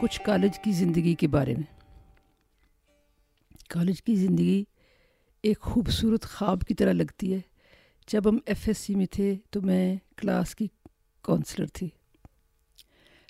کچھ کالج کی زندگی کے بارے میں۔ کالج کی زندگی ایک خوبصورت خواب کی طرح لگتی ہے۔ جب ہم ایف ایس سی میں تھے تو میں کلاس کی کونسلر تھی۔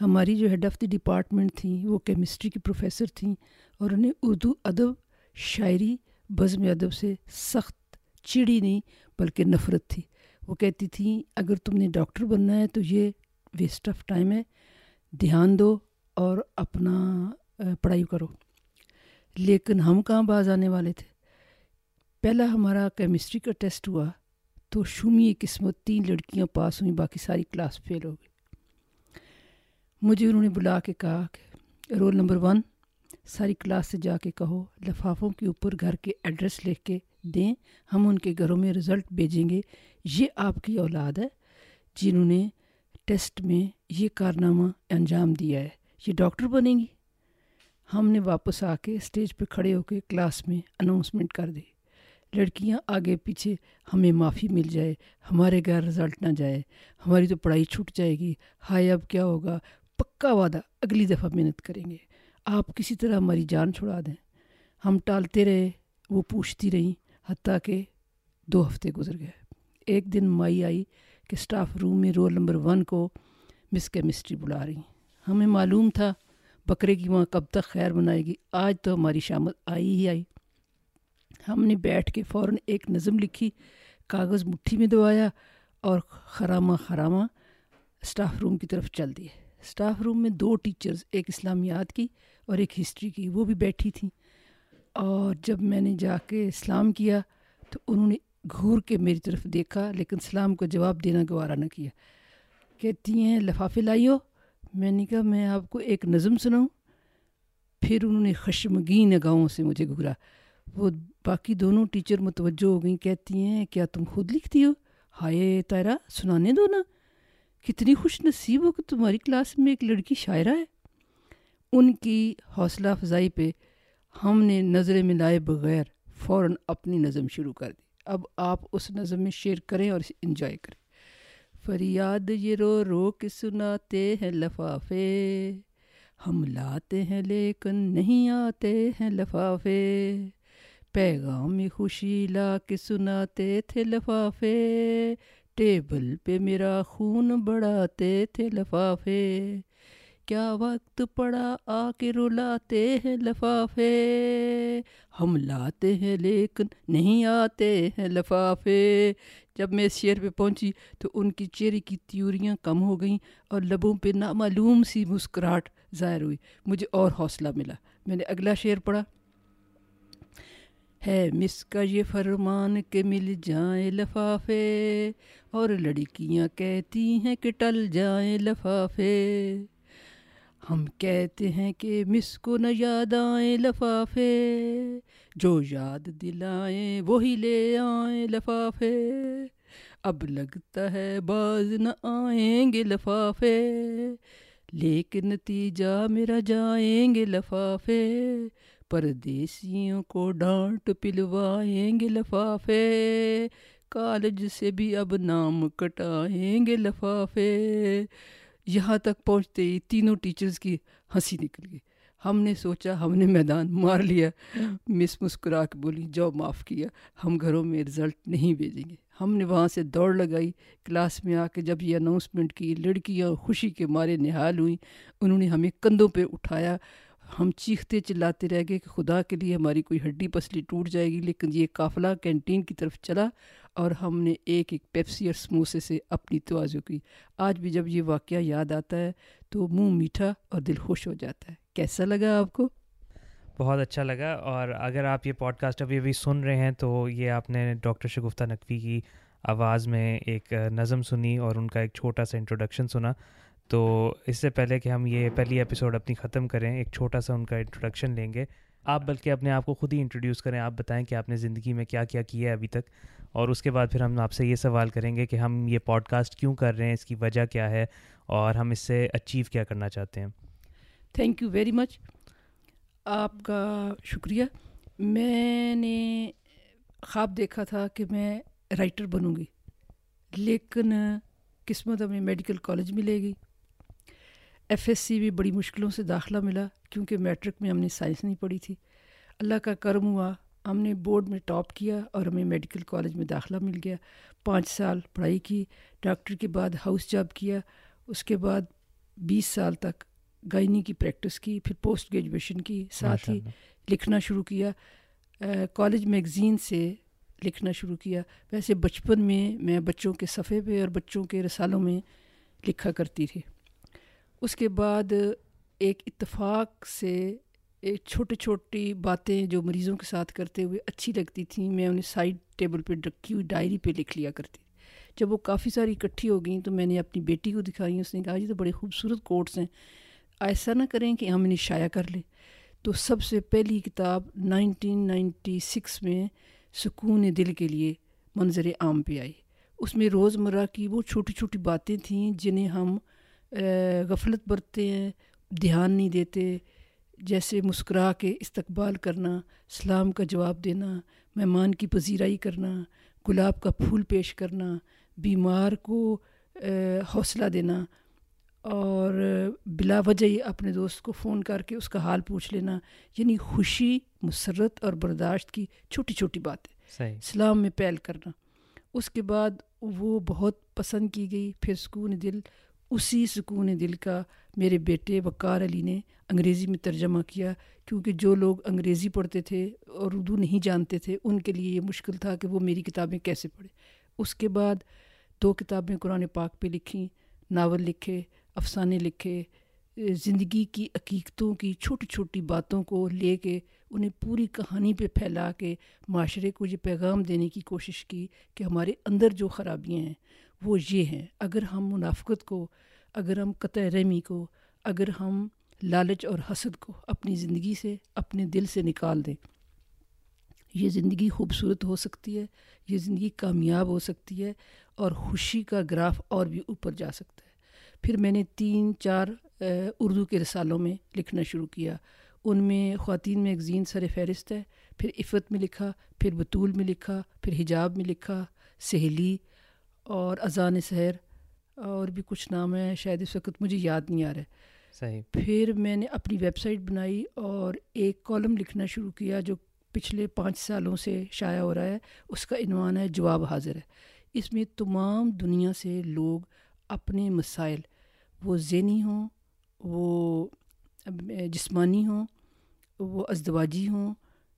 ہماری جو ہیڈ آف دی ڈپارٹمنٹ تھیں، وہ کیمسٹری کی پروفیسر تھیں اور انہیں اردو ادب، شاعری، بزم ادب سے سخت چڑی نہیں، بلکہ نفرت تھی۔ وہ کہتی تھیں، اگر تم نے ڈاکٹر بننا ہے تو یہ ویسٹ آف ٹائم ہے۔ دھیان دو۔ اور اپنا پڑھائی کرو۔ لیکن ہم کہاں باز آنے والے تھے؟ پہلا ہمارا کیمسٹری کا ٹیسٹ ہوا تو شومی قسمت تین لڑکیاں پاس ہوئیں، باقی ساری کلاس فیل ہو گئی۔ مجھے انہوں نے بلا کے کہا کہ رول نمبر ون ساری کلاس سے جا کے کہو، لفافوں کے اوپر گھر کے ایڈریس لکھ کے دیں، ہم ان کے گھروں میں رزلٹ بھیجیں گے۔ یہ آپ کی اولاد ہے جنہوں نے ٹیسٹ میں یہ کارنامہ انجام دیا ہے۔ یہ ڈاکٹر بنیں گی۔ ہم نے واپس آ کے اسٹیج پہ کھڑے ہو کے کلاس میں اناؤنسمنٹ کر دی۔ لڑکیاں آگے پیچھے ہمیں معافی مل جائے، ہمارے گھر رزلٹ نہ جائے، ہماری تو پڑھائی چھوٹ جائے گی۔ ہائے، اب کیا ہوگا؟ پکا وعدہ، اگلی دفعہ محنت کریں گے۔ آپ کسی طرح ہماری جان چھڑا دیں۔ ہم ٹالتے رہے، وہ پوچھتی رہیں، حتیٰ کہ دو ہفتے گزر گئے۔ ایک دن مائی آئی کہ اسٹاف روم میں رول نمبر ون کو مس کیمسٹری بلا رہی ہمیں معلوم تھا بکرے کی وہاں کب تک خیر بنائے گی۔ آج تو ہماری شامت آئی ہی آئی۔ ہم نے بیٹھ کے فوراً ایک نظم لکھی، کاغذ مٹھی میں دبایا اور خرامہ خرامہ اسٹاف روم کی طرف چل دیے۔ اسٹاف روم میں دو ٹیچرز، ایک اسلامیات کی اور ایک ہسٹری کی، وہ بھی بیٹھی تھیں۔ اور جب میں نے جا کے اسلام کیا تو انہوں نے گھور کے میری طرف دیکھا، لیکن سلام کو جواب دینا گوارا نہ کیا۔ کہتی ہیں، لفافے لائی ہو میں نے کہا، میں آپ کو ایک نظم سناؤں، پھر انہوں نے خشمگین گاؤں سے مجھے گھورا۔ وہ باقی دونوں ٹیچر متوجہ ہو گئیں، کہتی ہیں، کیا تم خود لکھتی ہو؟ ہائے تیرا سنانے دو نا۔ کتنی خوش نصیب ہو کہ تمہاری کلاس میں ایک لڑکی شاعرہ ہے۔ ان کی حوصلہ افزائی پہ ہم نے نظریں ملائے بغیر فوراً اپنی نظم شروع کر دی۔ اب آپ اس نظم میں شیئر کریں اور اسے انجوائے کریں۔ فریاد یہ رو رو کے سناتے ہیں لفافے۔ ہم لاتے ہیں لیکن نہیں آتے ہیں لفافے۔ پیغام خوشی لا کے سناتے تھے لفافے۔ ٹیبل پہ میرا خون بڑھاتے تھے لفافے۔ کیا وقت پڑا آ کے رلاتے ہیں لفافے۔ ہم لاتے ہیں لیکن نہیں آتے ہیں لفافے۔ جب میں شعر پہ پہنچی تو ان کی چہرے کی تیوریاں کم ہو گئیں اور لبوں پہ نامعلوم سی مسکراہٹ ظاہر ہوئی۔ مجھے اور حوصلہ ملا۔ میں نے اگلا شعر پڑھا۔ ہے مس کا یہ فرمان کہ مل جائیں لفافے اور لڑکیاں کہتی ہیں کہ ٹل جائیں لفافے۔ ہم کہتے ہیں کہ مس کو نہ یاد آئیں لفافے، جو یاد دلائیں وہی لے آئیں لفافے۔ اب لگتا ہے باز نہ آئیں گے لفافے لیکن نتیجہ میرا جائیں گے لفافے۔ پردیسیوں کو ڈانٹ پلوائیں گے لفافے، کالج سے بھی اب نام کٹائیں گے لفافے۔ یہاں تک پہنچتے ہی تینوں ٹیچرز کی ہنسی نکل گئی۔ ہم نے سوچا، ہم نے میدان مار لیا۔ مس مسکرا کے بولی جو معاف کیا، ہم گھروں میں رزلٹ نہیں بھیجیں گے۔ ہم نے وہاں سے دوڑ لگائی۔ کلاس میں آ کے جب یہ اناؤنسمنٹ کی لڑکیاں خوشی کے مارے نہال ہوئیں، انہوں نے ہمیں کندھوں پہ اٹھایا۔ ہم چیختے چلاتے رہ گئے کہ خدا کے لیے ہماری کوئی ہڈی پسلی ٹوٹ جائے گی، لیکن یہ قافلہ کینٹین کی طرف چلا۔ اور ہم نے ایک ایک پیپسی اور سموسے سے اپنی توازو کی۔ آج بھی جب یہ واقعہ یاد آتا ہے تو منہ میٹھا اور دل خوش ہو جاتا ہے۔ کیسا لگا آپ کو؟ بہت اچھا لگا۔ اور اگر آپ یہ پوڈ کاسٹ ابھی ابھی سن رہے ہیں تو یہ آپ نے ڈاکٹر شگفتہ نقوی کی آواز میں ایک نظم سنی اور ان کا ایک چھوٹا سا انٹروڈکشن سنا۔ تو اس سے پہلے کہ ہم یہ پہلی ایپیسوڈ اپنی ختم کریں، ایک چھوٹا سا ان کا انٹروڈکشن لیں گے۔ آپ بلکہ اپنے آپ کو خود ہی انٹروڈیوس کریں۔ آپ بتائیں کہ آپ نے زندگی میں کیا کیا کیا ہے ابھی تک۔ اور اس کے بعد پھر ہم آپ سے یہ سوال کریں گے کہ ہم یہ پوڈ کاسٹ کیوں کر رہے ہیں؟ اس کی وجہ کیا ہے؟ اور ہم اس سے اچیو کیا کرنا چاہتے ہیں؟ تھینک یو ویری مچ آپ کا شکریہ. میں نے خواب دیکھا تھا کہ میں رائٹر بنوں گی، لیکن قسمت ہمیں میڈیکل کالج ملے گی ایف ایس سی بھی بڑی مشکلوں سے داخلہ ملا، کیونکہ میٹرک میں ہم نے سائنس نہیں پڑھی تھی. اللہ کا کرم ہوا ہم نے بورڈ میں ٹاپ کیا اور ہمیں میڈیکل کالج میں داخلہ مل گیا۔ پانچ سال پڑھائی کی ڈاکٹر کے بعد ہاؤس جاب کیا اس کے بعد بیس سال تک گائنی کی پریکٹس کی پھر پوسٹ گریجویشن کی ساتھ ہی لکھنا شروع کیا۔ کالج میگزین سے لکھنا شروع کیا۔ ویسے بچپن میں میں بچوں کے صفحے پہ اور بچوں کے رسالوں میں لکھا کرتی تھی۔ اس کے بعد ایک اتفاق سے ایک چھوٹی چھوٹی باتیں جو مریضوں کے ساتھ کرتے ہوئے اچھی لگتی تھیں، میں انہیں سائڈ ٹیبل پہ رکھی ہوئی ڈائری پہ لکھ لیا کرتی جب وہ کافی ساری اکٹھی ہو گئیں تو میں نے اپنی بیٹی کو دکھائی، اس نے کہا، یہ تو بڑے خوبصورت کوٹس ہیں۔ ایسا نہ کریں کہ ہم انہیں شائع کر لیں۔ تو سب سے پہلی کتاب نائنٹین نائنٹی سکس میں سکون دل کے لیے منظر عام پہ آئی۔ اس میں روز مرہ کی وہ چھوٹی چھوٹی باتیں تھیں جنہیں ہم غفلت برتتے ہیں، دھیان نہیں دیتے جیسے مسکرا کے استقبال کرنا سلام کا جواب دینا مہمان کی پذیرائی کرنا گلاب کا پھول پیش کرنا بیمار کو حوصلہ دینا اور بلا وجہ ہی اپنے دوست کو فون کر کے اس کا حال پوچھ لینا یعنی خوشی مسرت اور برداشت کی چھوٹی چھوٹی باتیں۔ اسلام میں پہل کرنا۔ اس کے بعد وہ بہت پسند کی گئی پھر سکون دل اسی سکون دل کا میرے بیٹے وقار علی نے انگریزی میں ترجمہ کیا، کیونکہ جو لوگ انگریزی پڑھتے تھے اور اردو نہیں جانتے تھے، ان کے لیے یہ مشکل تھا کہ وہ میری کتابیں کیسے پڑھیں۔ اس کے بعد دو کتابیں قرآن پاک پہ لکھیں، ناول لکھے، افسانے لکھے، زندگی کی عقیقتوں کی چھوٹی چھوٹی باتوں کو لے کے انہیں پوری کہانی پہ پھیلا کے معاشرے کو یہ پیغام دینے کی کوشش کی کہ ہمارے اندر جو خرابیاں ہیں وہ یہ ہیں، اگر ہم منافقت کو، اگر ہم قطع رحمی کو، اگر ہم لالچ اور حسد کو اپنی زندگی سے، اپنے دل سے نکال دیں۔ یہ زندگی خوبصورت ہو سکتی ہے، یہ زندگی کامیاب ہو سکتی ہے اور خوشی کا گراف اور بھی اوپر جا سکتا ہے۔ پھر میں نے تین، چار اردو کے رسالوں میں لکھنا شروع کیا۔ ان میں خواتین میگزین سر فہرست ہے، پھر عفت میں لکھا، پھر بطول میں لکھا، پھر حجاب میں لکھا، سہیلی اور اذان سحر اور بھی کچھ نام ہے شاید اس وقت مجھے یاد نہیں آ رہا صحیح۔ پھر میں نے اپنی ویب سائٹ بنائی اور ایک کالم لکھنا شروع کیا جو پچھلے پانچ سالوں سے شائع ہو رہا ہے۔ اس کا عنوان ہے جواب حاضر ہے۔ اس میں تمام دنیا سے لوگ اپنے مسائل وہ ذہنی ہوں وہ جسمانی ہوں وہ ازدواجی ہوں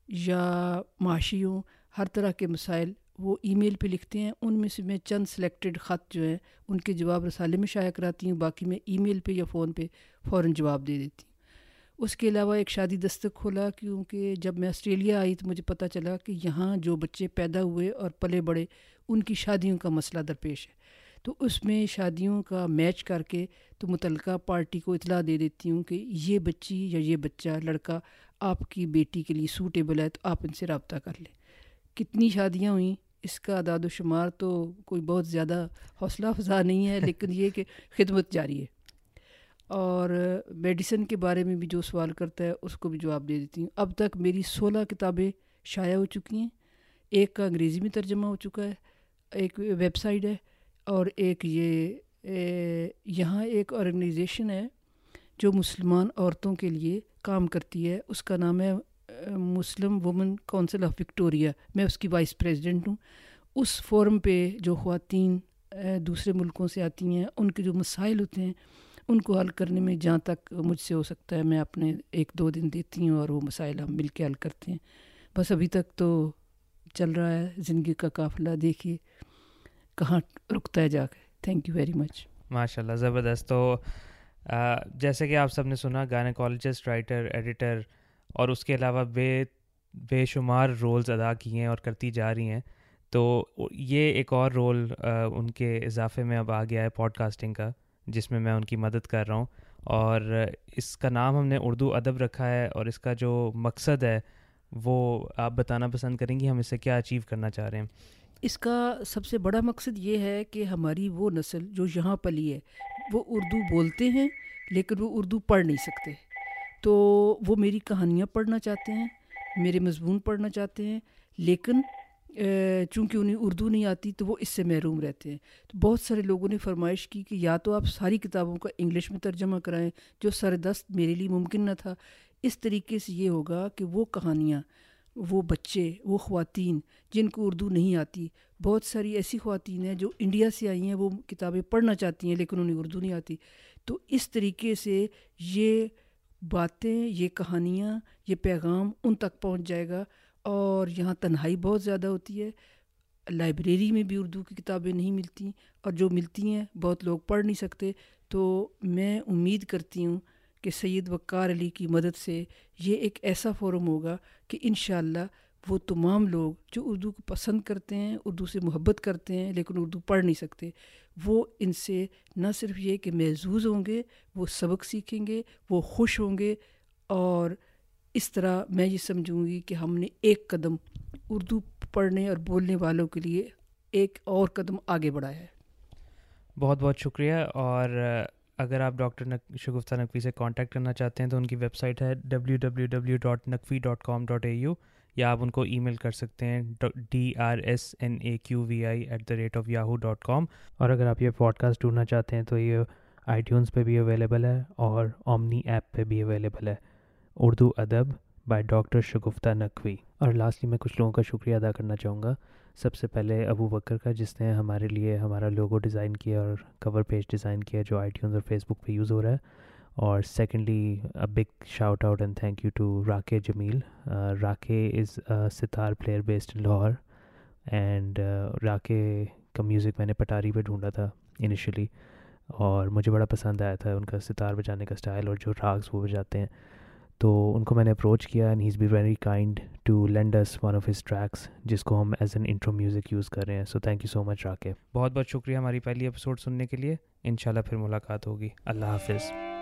یا معاشی ہوں ہر طرح کے مسائل وہ ای میل پہ لکھتے ہیں، ان میں سے میں چند سلیکٹڈ خط جو ہیں، ان کے جواب رسالے میں شائع کراتی ہوں، باقی میں ای میل پہ یا فون پہ فوراً جواب دے دیتی ہوں۔ اس کے علاوہ ایک شادی دستک کھولا، کیونکہ جب میں آسٹریلیا آئی تو مجھے پتہ چلا کہ یہاں جو بچے پیدا ہوئے اور پلے بڑے، ان کی شادیوں کا مسئلہ درپیش ہے۔ تو اس میں شادیوں کا میچ کر کے تو متعلقہ پارٹی کو اطلاع دے دیتی ہوں کہ یہ بچی یا یہ بچہ، لڑکا آپ کی بیٹی کے لیے سوٹیبل ہے، تو آپ ان سے رابطہ کر لیں۔ کتنی شادیاں ہوئیں اس کا اعداد و شمار تو کوئی بہت زیادہ حوصلہ افزا نہیں ہے، لیکن یہ کہ خدمت جاری ہے۔ اور میڈیسن کے بارے میں بھی جو سوال کرتا ہے، اس کو بھی جواب دے دیتی ہوں۔ اب تک میری سولہ کتابیں شائع ہو چکی ہیں۔ ایک کا انگریزی میں ترجمہ ہو چکا ہے، ایک ویب سائٹ ہے، اور ایک یہ یہاں ایک آرگنائزیشن ہے جو مسلمان عورتوں کے لیے کام کرتی ہے۔ اس کا نام ہے Muslim women council of Victoria میں اس کی وائس پریزیڈنٹ ہوں۔ اس فورم پہ جو خواتین دوسرے ملکوں سے آتی ہیں، ان کے جو مسائل ہوتے ہیں، ان کو حل کرنے میں جہاں تک مجھ سے ہو سکتا ہے، میں اپنے ایک دو دن دیتی ہوں اور وہ مسائل ہم مل کے حل کرتے ہیں۔ بس ابھی تک تو چل رہا ہے، زندگی کا قافلہ۔ دیکھیے کہاں رکتا ہے جا کے۔ تھینک یو ویری مچ ماشاء اللہ زبردست۔ تو جیسے کہ آپ سب نے سنا گائنیکالوجسٹ رائٹر، ایڈیٹر اور اس کے علاوہ بے بے شمار رولز ادا کیے ہیں اور کرتی جا رہی ہیں۔ تو یہ ایک اور رول ان کے اضافے میں اب آ گیا ہے پوڈ کاسٹنگ کا، جس میں میں ان کی مدد کر رہا ہوں۔ اور اس کا نام ہم نے اردو ادب رکھا ہے اور اس کا جو مقصد ہے، وہ آپ بتانا پسند کریں گی ہم اس سے کیا اچیو کرنا چاہ رہے ہیں۔ اس کا سب سے بڑا مقصد یہ ہے کہ ہماری وہ نسل جو یہاں پلی ہے، وہ اردو بولتے ہیں لیکن وہ اردو پڑھ نہیں سکتے۔ تو وہ میری کہانیاں پڑھنا چاہتے ہیں، میرے مضمون پڑھنا چاہتے ہیں، لیکن چونکہ انہیں اردو نہیں آتی تو وہ اس سے محروم رہتے ہیں۔ تو بہت سارے لوگوں نے فرمائش کی کہ یا تو آپ ساری کتابوں کا انگلش میں ترجمہ کرائیں، جو سر دست میرے لیے ممکن نہ تھا۔ اس طریقے سے یہ ہوگا کہ وہ کہانیاں، وہ بچے، وہ خواتین جن کو اردو نہیں آتی، بہت ساری ایسی خواتین ہیں جو انڈیا سے آئی ہیں، وہ کتابیں پڑھنا چاہتی ہیں لیکن انہیں اردو نہیں آتی۔ تو اس طریقے سے یہ باتیں، یہ کہانیاں، یہ پیغام ان تک پہنچ جائے گا اور یہاں تنہائی بہت زیادہ ہوتی ہے۔ لائبریری میں بھی اردو کی کتابیں نہیں ملتی اور جو ملتی ہیں بہت لوگ پڑھ نہیں سکتے۔ تو میں امید کرتی ہوں کہ سید وقار علی کی مدد سے یہ ایک ایسا فورم ہوگا کہ انشاءاللہ وہ تمام لوگ جو اردو کو پسند کرتے ہیں، اردو سے محبت کرتے ہیں لیکن اردو پڑھ نہیں سکتے وہ ان سے نہ صرف یہ کہ محظوظ ہوں گے، وہ سبق سیکھیں گے، وہ خوش ہوں گے۔ اور اس طرح میں یہ سمجھوں گی کہ ہم نے ایک قدم اردو پڑھنے اور بولنے والوں کے لیے ایک اور قدم آگے بڑھایا ہے۔ بہت بہت شکریہ۔ اور اگر آپ ڈاکٹر نق شگفتہ نقوی سے کانٹیکٹ کرنا چاہتے ہیں تو ان کی ویب سائٹ ہے W W W dot Naqvi dot com dot A U یا آپ ان کو ای میل کر سکتے ہیں D R S N A Q V I at the rate of Yahoo dot com اور اگر آپ یہ پوڈ کاسٹ ڈھونڈنا چاہتے ہیں تو یہ آئی ٹیونس پہ بھی اویلیبل ہے اور اومنی ایپ پہ بھی اویلیبل ہے. اردو ادب بائی ڈاکٹر شگفتہ نقوی. اور لاسٹلی میں کچھ لوگوں کا شکریہ ادا کرنا چاہوں گا. سب سے پہلے ابو بکر کا، جس نے ہمارے لیے ہمارا لوگو ڈیزائن کیا اور کور پیج ڈیزائن کیا جو آئی ٹیونز اور فیس بک پہ یوز ہو رہا ہے. اور secondly big shout out and thank you to Rakae Jamil Rakae is sitar player based Lahore and Rakae کا میوزک میں نے پٹاری پہ ڈھونڈا تھا انیشلی اور مجھے بڑا پسند آیا تھا ان کا ستار بجانے کا اسٹائل اور جو راگز وہ بجاتے ہیں۔ تو ان کو میں نے اپروچ کیا and has be very kind to lends one of his tracks جس کو ہم as an intro music use کر رہے ہیں۔ سو تھینک یو سو مچ راکے بہت بہت شکریہ ہماری پہلی ایپیسوڈ سننے کے لیے۔ ان شاء اللہ پھر ملاقات ہوگی۔ اللہ حافظ۔